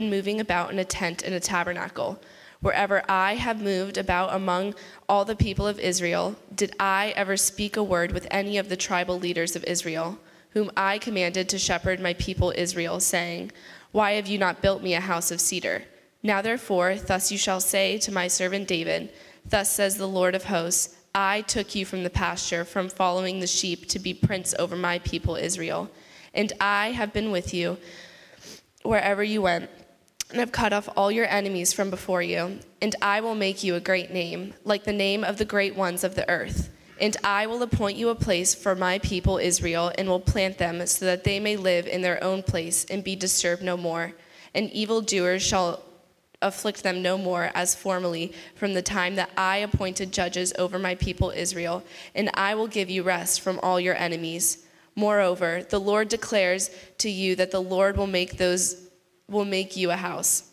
moving about in a tent in a tabernacle. Wherever I have moved about among all the people of Israel, did I ever speak a word with any of the tribal leaders of Israel, whom I commanded to shepherd my people Israel, saying, Why have you not built me a house of cedar? Now therefore, thus you shall say to my servant David, Thus says the Lord of hosts, I took you from the pasture, from following the sheep, to be prince over my people Israel. And I have been with you wherever you went and have cut off all your enemies from before you. And I will make you a great name, like the name of the great ones of the earth. And I will appoint you a place for my people Israel, and will plant them so that they may live in their own place and be disturbed no more. And evildoers shall afflict them no more as formerly from the time that I appointed judges over my people Israel, and I will give you rest from all your enemies. Moreover, the Lord declares to you that the Lord will make those will make you a house.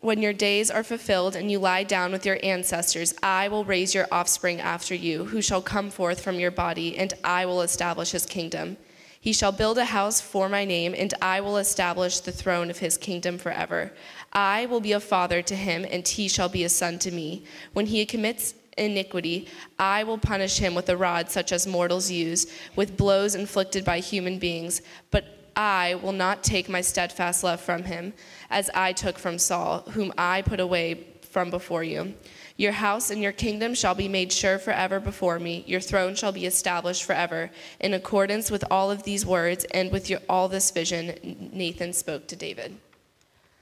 When your days are fulfilled and you lie down with your ancestors, I will raise your offspring after you, who shall come forth from your body, and I will establish his kingdom. He shall build a house for my name, and I will establish the throne of his kingdom forever. I will be a father to him, and he shall be a son to me. When he commits iniquity, I will punish him with a rod such as mortals use, with blows inflicted by human beings. But I will not take my steadfast love from him, as I took from Saul, whom I put away from before you. Your house and your kingdom shall be made sure forever before me. Your throne shall be established forever. In accordance with all of these words and with your, all this vision, Nathan spoke to David.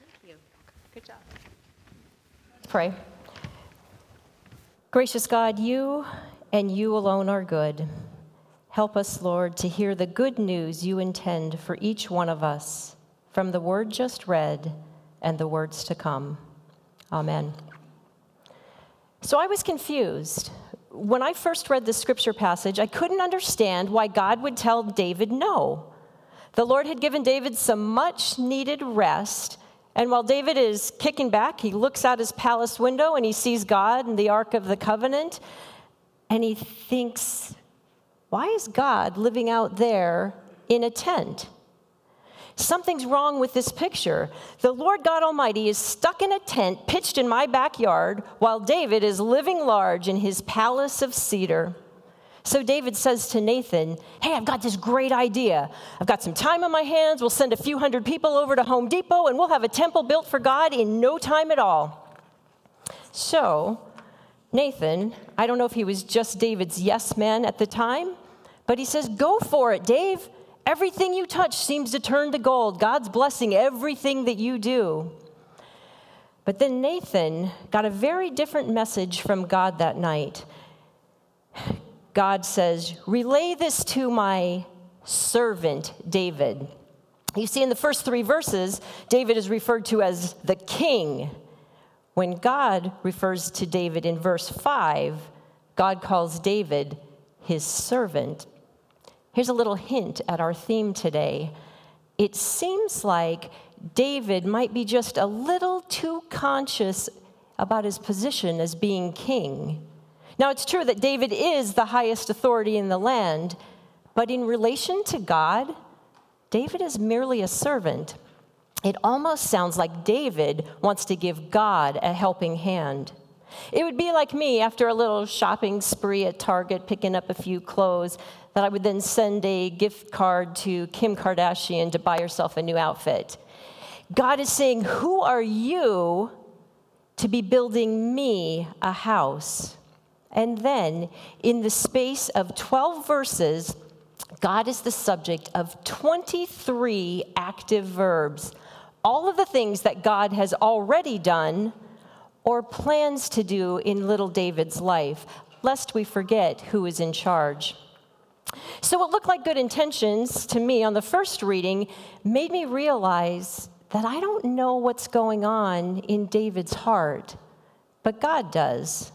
Thank you. Good job. Pray. Gracious God, you and you alone are good. Help us, Lord, to hear the good news you intend for each one of us from the word just read and the words to come. Amen. So I was confused. When I first read the scripture passage, I couldn't understand why God would tell David no. The Lord had given David some much needed rest and while David is kicking back, he looks out his palace window and he sees God and the Ark of the Covenant, and he thinks, why is God living out there in a tent? Something's wrong with this picture. The Lord God Almighty is stuck in a tent pitched in my backyard while David is living large in his palace of cedar. So David says to Nathan, Hey, I've got this great idea. I've got some time on my hands. We'll send a few hundred people over to Home Depot and we'll have a temple built for God in no time at all. So, Nathan, I don't know if he was just David's yes man at the time, but he says, Go for it, Dave. Everything you touch seems to turn to gold. God's blessing everything that you do. But then Nathan got a very different message from God that night. God says, Relay this to my servant David. You see, in the first three verses, David is referred to as the king. When God refers to David in verse 5, God calls David his servant. Here's a little hint at our theme today. It seems like David might be just a little too conscious about his position as being king. Now, it's true that David is the highest authority in the land, but in relation to God, David is merely a servant. It almost sounds like David wants to give God a helping hand. It would be like me after a little shopping spree at Target, picking up a few clothes, that I would then send a gift card to Kim Kardashian to buy herself a new outfit. God is saying, Who are you to be building me a house? And then, in the space of 12 verses, God is the subject of 23 active verbs. All of the things that God has already done or plans to do in little David's life, lest we forget who is in charge. So, what looked like good intentions to me on the first reading made me realize that I don't know what's going on in David's heart, but God does.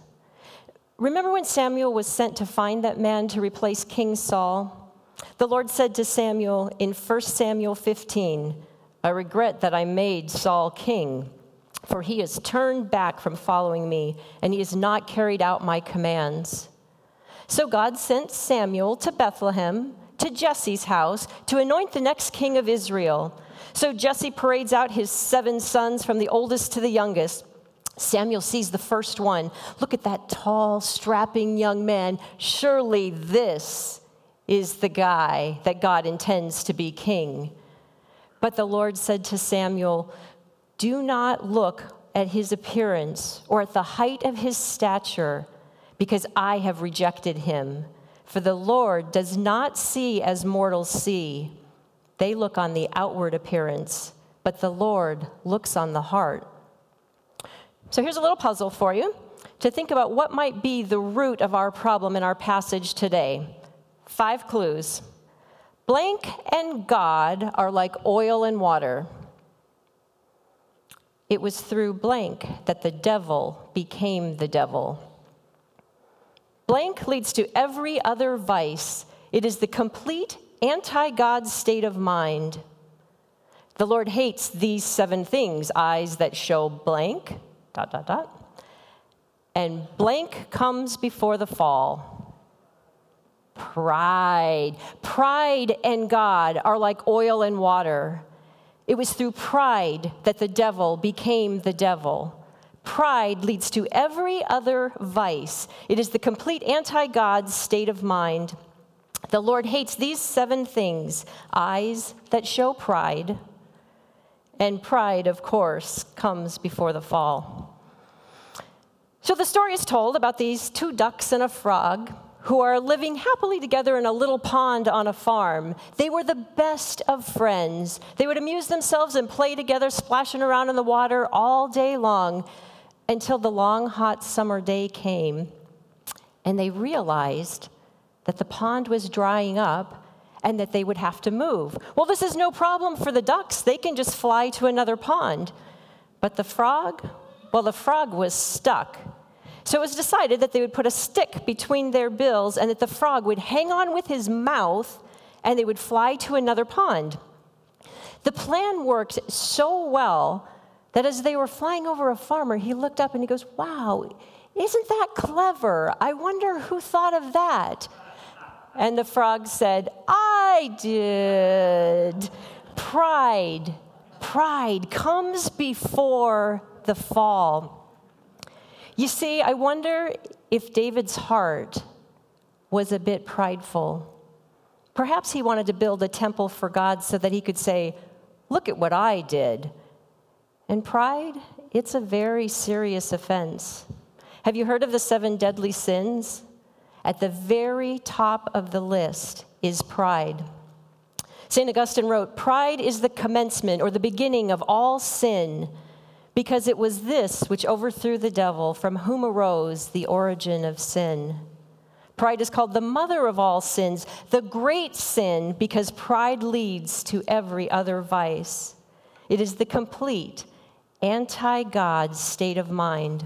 Remember when Samuel was sent to find that man to replace King Saul? The Lord said to Samuel in 1 Samuel 15, I regret that I made Saul king, for he has turned back from following me, and he has not carried out my commands. So God sent Samuel to Bethlehem, to Jesse's house, to anoint the next king of Israel. So Jesse parades out his seven sons from the oldest to the youngest. Samuel sees the first one. Look at that tall, strapping young man. Surely this is the guy that God intends to be king. But the Lord said to Samuel, Do not look at his appearance or at the height of his stature, because I have rejected him. For the Lord does not see as mortals see. They look on the outward appearance, but the Lord looks on the heart. So here's a little puzzle for you to think about what might be the root of our problem in our passage today. Five clues. Blank and God are like oil and water. It was through blank that the devil became the devil. Blank leads to every other vice. It is the complete anti God state of mind. The Lord hates these seven things eyes that show blank, dot, dot, dot. And blank comes before the fall. Pride. Pride and God are like oil and water. It was through pride that the devil became the devil. Pride leads to every other vice. It is the complete anti God state of mind. The Lord hates these seven things eyes that show pride, and pride, of course, comes before the fall. So the story is told about these two ducks and a frog who are living happily together in a little pond on a farm. They were the best of friends. They would amuse themselves and play together, splashing around in the water all day long until the long, hot summer day came and they realized that the pond was drying up and that they would have to move. Well, this is no problem for the ducks. They can just fly to another pond. But the frog, well, the frog was stuck so it was decided that they would put a stick between their bills and that the frog would hang on with his mouth and they would fly to another pond. The plan worked so well that as they were flying over a farmer, he looked up and he goes, Wow, isn't that clever? I wonder who thought of that. And the frog said, I did. Pride, pride comes before the fall. You see, I wonder if David's heart was a bit prideful. Perhaps he wanted to build a temple for God so that he could say, Look at what I did. And pride, it's a very serious offense. Have you heard of the seven deadly sins? At the very top of the list is pride. St. Augustine wrote, Pride is the commencement or the beginning of all sin because it was this which overthrew the devil, from whom arose the origin of sin. Pride is called the mother of all sins, the great sin, because pride leads to every other vice. It is the complete anti God state of mind,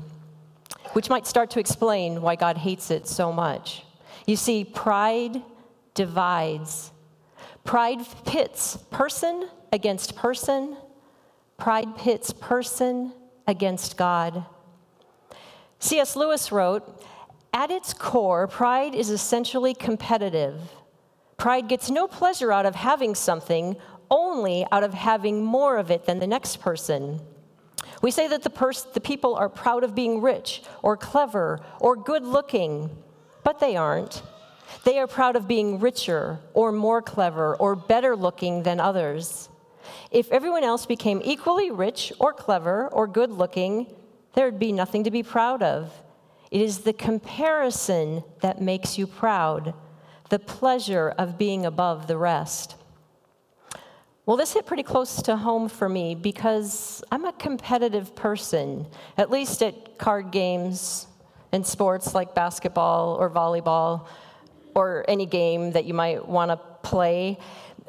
which might start to explain why God hates it so much. You see, pride divides, pride pits person against person Pride pits person against God. C.S. Lewis wrote At its core, pride is essentially competitive. Pride gets no pleasure out of having something, only out of having more of it than the next person. We say that the, pers- the people are proud of being rich or clever or good looking, but they aren't. They are proud of being richer or more clever or better looking than others. If everyone else became equally rich or clever or good looking, there'd be nothing to be proud of. It is the comparison that makes you proud, the pleasure of being above the rest. Well, this hit pretty close to home for me because I'm a competitive person, at least at card games and sports like basketball or volleyball or any game that you might want to play.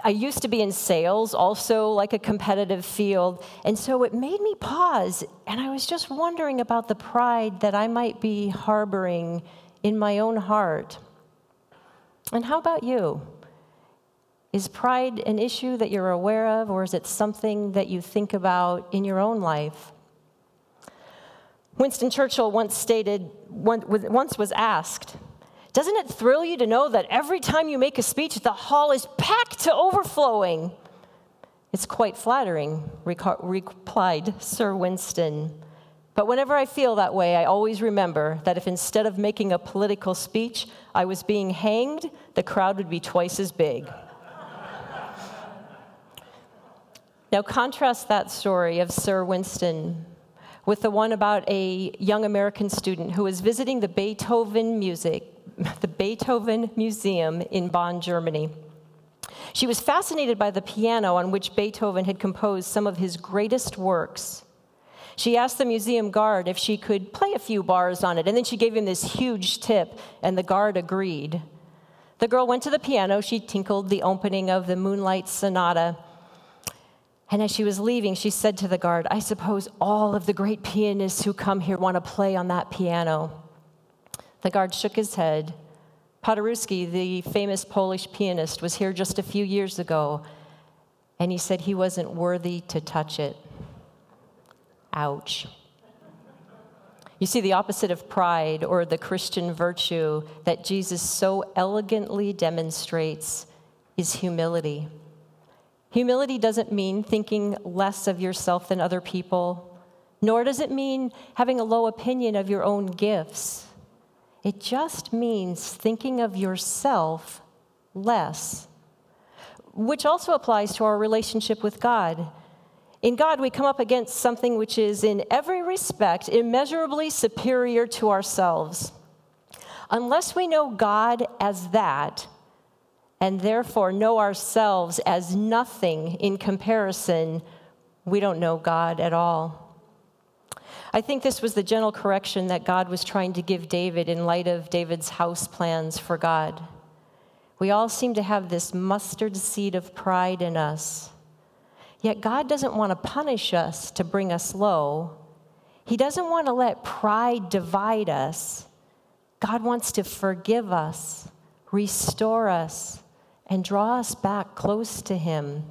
I used to be in sales, also like a competitive field, and so it made me pause, and I was just wondering about the pride that I might be harboring in my own heart. And how about you? Is pride an issue that you're aware of, or is it something that you think about in your own life? Winston Churchill once stated, once was asked, doesn't it thrill you to know that every time you make a speech, the hall is packed to overflowing? It's quite flattering, replied Sir Winston. But whenever I feel that way, I always remember that if instead of making a political speech, I was being hanged, the crowd would be twice as big. now, contrast that story of Sir Winston with the one about a young American student who was visiting the Beethoven music, the Beethoven Museum in Bonn, Germany. She was fascinated by the piano on which Beethoven had composed some of his greatest works. She asked the museum guard if she could play a few bars on it, and then she gave him this huge tip, and the guard agreed. The girl went to the piano, she tinkled the opening of the Moonlight Sonata, and as she was leaving, she said to the guard, I suppose all of the great pianists who come here want to play on that piano. The guard shook his head Paderewski, the famous Polish pianist, was here just a few years ago, and he said he wasn't worthy to touch it. Ouch. You see, the opposite of pride or the Christian virtue that Jesus so elegantly demonstrates is humility. Humility doesn't mean thinking less of yourself than other people, nor does it mean having a low opinion of your own gifts. It just means thinking of yourself less, which also applies to our relationship with God. In God, we come up against something which is, in every respect, immeasurably superior to ourselves. Unless we know God as that, and therefore know ourselves as nothing in comparison, we don't know God at all. I think this was the gentle correction that God was trying to give David in light of David's house plans for God. We all seem to have this mustard seed of pride in us. Yet God doesn't want to punish us to bring us low. He doesn't want to let pride divide us. God wants to forgive us, restore us, and draw us back close to Him.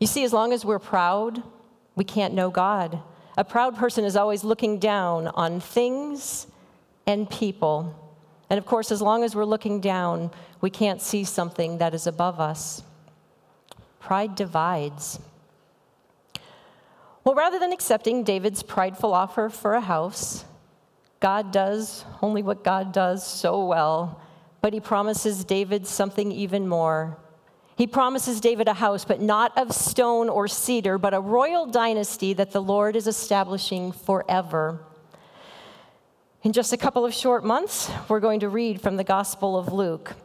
You see, as long as we're proud, we can't know God. A proud person is always looking down on things and people. And of course, as long as we're looking down, we can't see something that is above us. Pride divides. Well, rather than accepting David's prideful offer for a house, God does only what God does so well, but he promises David something even more he promises David a house, but not of stone or cedar, but a royal dynasty that the Lord is establishing forever. In just a couple of short months, we're going to read from the Gospel of Luke.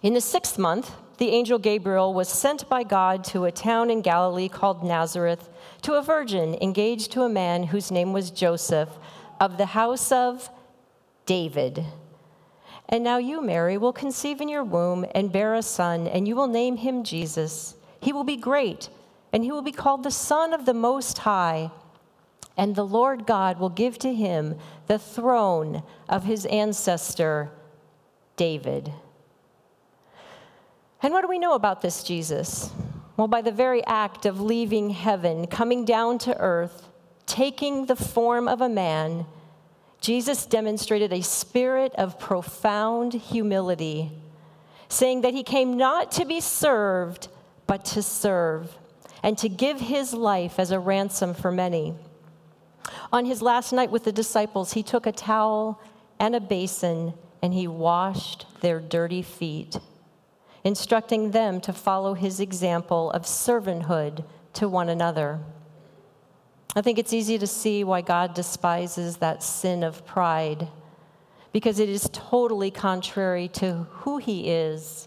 In the sixth month, the angel Gabriel was sent by God to a town in Galilee called Nazareth to a virgin engaged to a man whose name was Joseph of the house of David. And now you, Mary, will conceive in your womb and bear a son, and you will name him Jesus. He will be great, and he will be called the Son of the Most High. And the Lord God will give to him the throne of his ancestor, David. And what do we know about this Jesus? Well, by the very act of leaving heaven, coming down to earth, taking the form of a man, Jesus demonstrated a spirit of profound humility, saying that he came not to be served, but to serve, and to give his life as a ransom for many. On his last night with the disciples, he took a towel and a basin and he washed their dirty feet, instructing them to follow his example of servanthood to one another. I think it's easy to see why God despises that sin of pride because it is totally contrary to who He is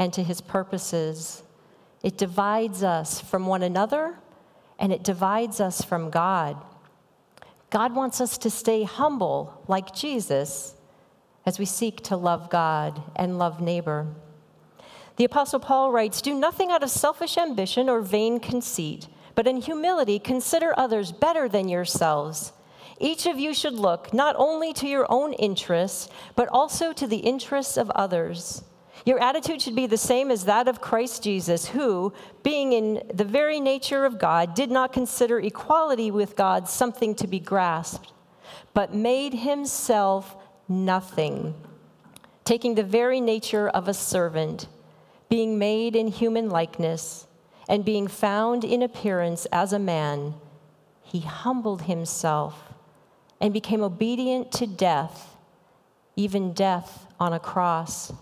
and to His purposes. It divides us from one another and it divides us from God. God wants us to stay humble like Jesus as we seek to love God and love neighbor. The Apostle Paul writes Do nothing out of selfish ambition or vain conceit but in humility consider others better than yourselves. Each of you should look not only to your own interests, but also to the interests of others. Your attitude should be the same as that of Christ Jesus, who, being in the very nature of God, did not consider equality with God something to be grasped, but made himself nothing, taking the very nature of a servant, being made in human likeness and being found in appearance as a man, he humbled himself and became obedient to death, even death on a cross.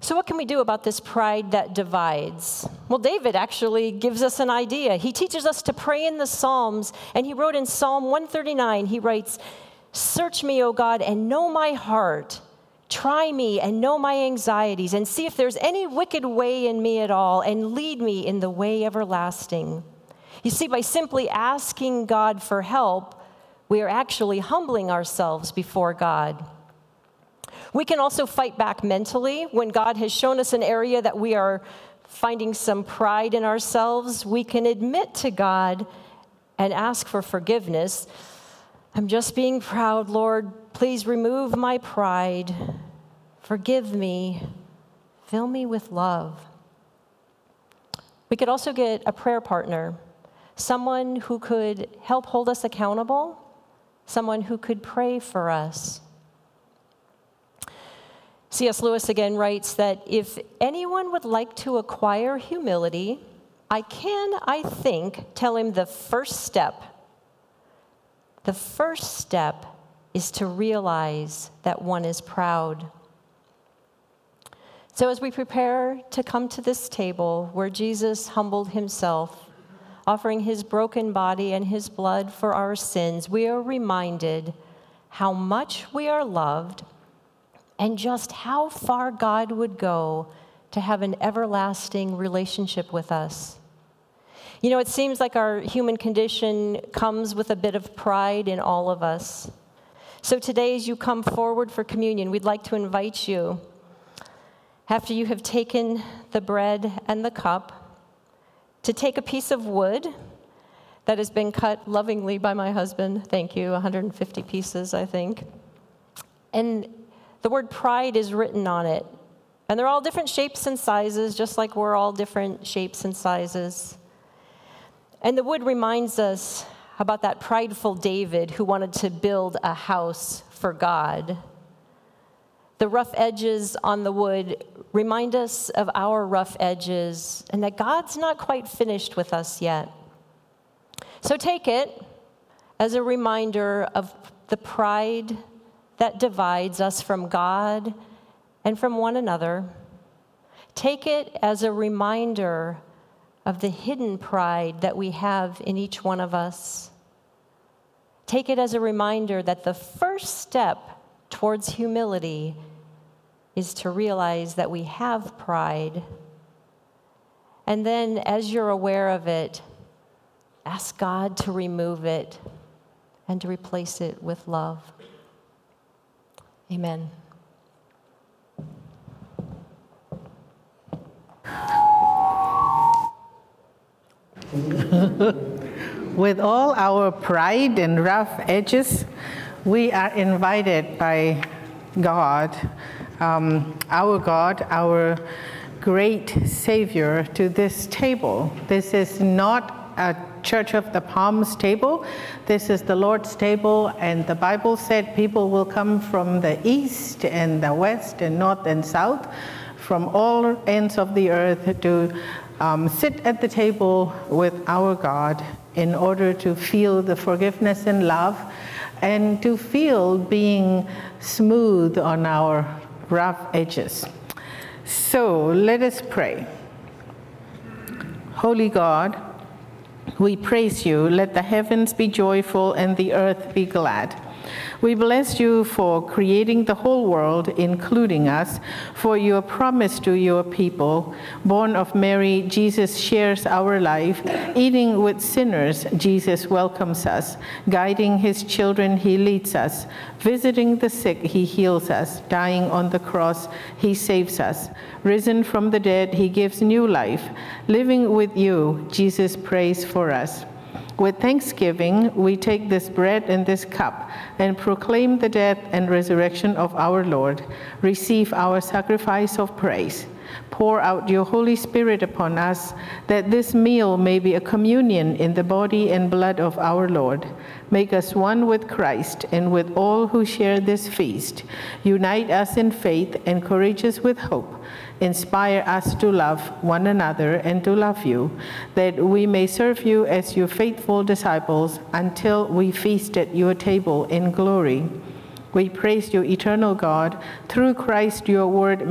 So, what can we do about this pride that divides? Well, David actually gives us an idea. He teaches us to pray in the Psalms, and he wrote in Psalm 139, he writes, Search me, O God, and know my heart. Try me and know my anxieties, and see if there's any wicked way in me at all, and lead me in the way everlasting. You see, by simply asking God for help, we are actually humbling ourselves before God. We can also fight back mentally when God has shown us an area that we are finding some pride in ourselves. We can admit to God and ask for forgiveness. I'm just being proud, Lord. Please remove my pride. Forgive me. Fill me with love. We could also get a prayer partner, someone who could help hold us accountable, someone who could pray for us. C.S. Lewis again writes that if anyone would like to acquire humility, I can, I think, tell him the first step. The first step is to realize that one is proud. So, as we prepare to come to this table where Jesus humbled himself, offering his broken body and his blood for our sins, we are reminded how much we are loved and just how far God would go to have an everlasting relationship with us. You know, it seems like our human condition comes with a bit of pride in all of us. So today, as you come forward for communion, we'd like to invite you, after you have taken the bread and the cup, to take a piece of wood that has been cut lovingly by my husband. Thank you, 150 pieces, I think. And the word pride is written on it. And they're all different shapes and sizes, just like we're all different shapes and sizes. And the wood reminds us about that prideful David who wanted to build a house for God. The rough edges on the wood remind us of our rough edges and that God's not quite finished with us yet. So take it as a reminder of the pride that divides us from God and from one another. Take it as a reminder of the hidden pride that we have in each one of us. Take it as a reminder that the first step towards humility is to realize that we have pride. And then, as you're aware of it, ask God to remove it and to replace it with love. Amen. With all our pride and rough edges, we are invited by God, um, our God, our great Savior, to this table. This is not a Church of the Palms table. This is the Lord's table, and the Bible said people will come from the east and the west and north and south, from all ends of the earth to um, sit at the table with our God in order to feel the forgiveness and love and to feel being smooth on our rough edges. So let us pray. Holy God, we praise you. Let the heavens be joyful and the earth be glad. We bless you for creating the whole world, including us, for your promise to your people. Born of Mary, Jesus shares our life. Eating with sinners, Jesus welcomes us. Guiding his children, he leads us. Visiting the sick, he heals us. Dying on the cross, he saves us. Risen from the dead, he gives new life. Living with you, Jesus prays for us. With thanksgiving, we take this bread and this cup and proclaim the death and resurrection of our Lord. Receive our sacrifice of praise. Pour out your Holy Spirit upon us, that this meal may be a communion in the body and blood of our Lord. Make us one with Christ and with all who share this feast. Unite us in faith, and encourage us with hope. Inspire us to love one another and to love you, that we may serve you as your faithful disciples until we feast at your table in glory. We praise you, eternal God, through Christ your word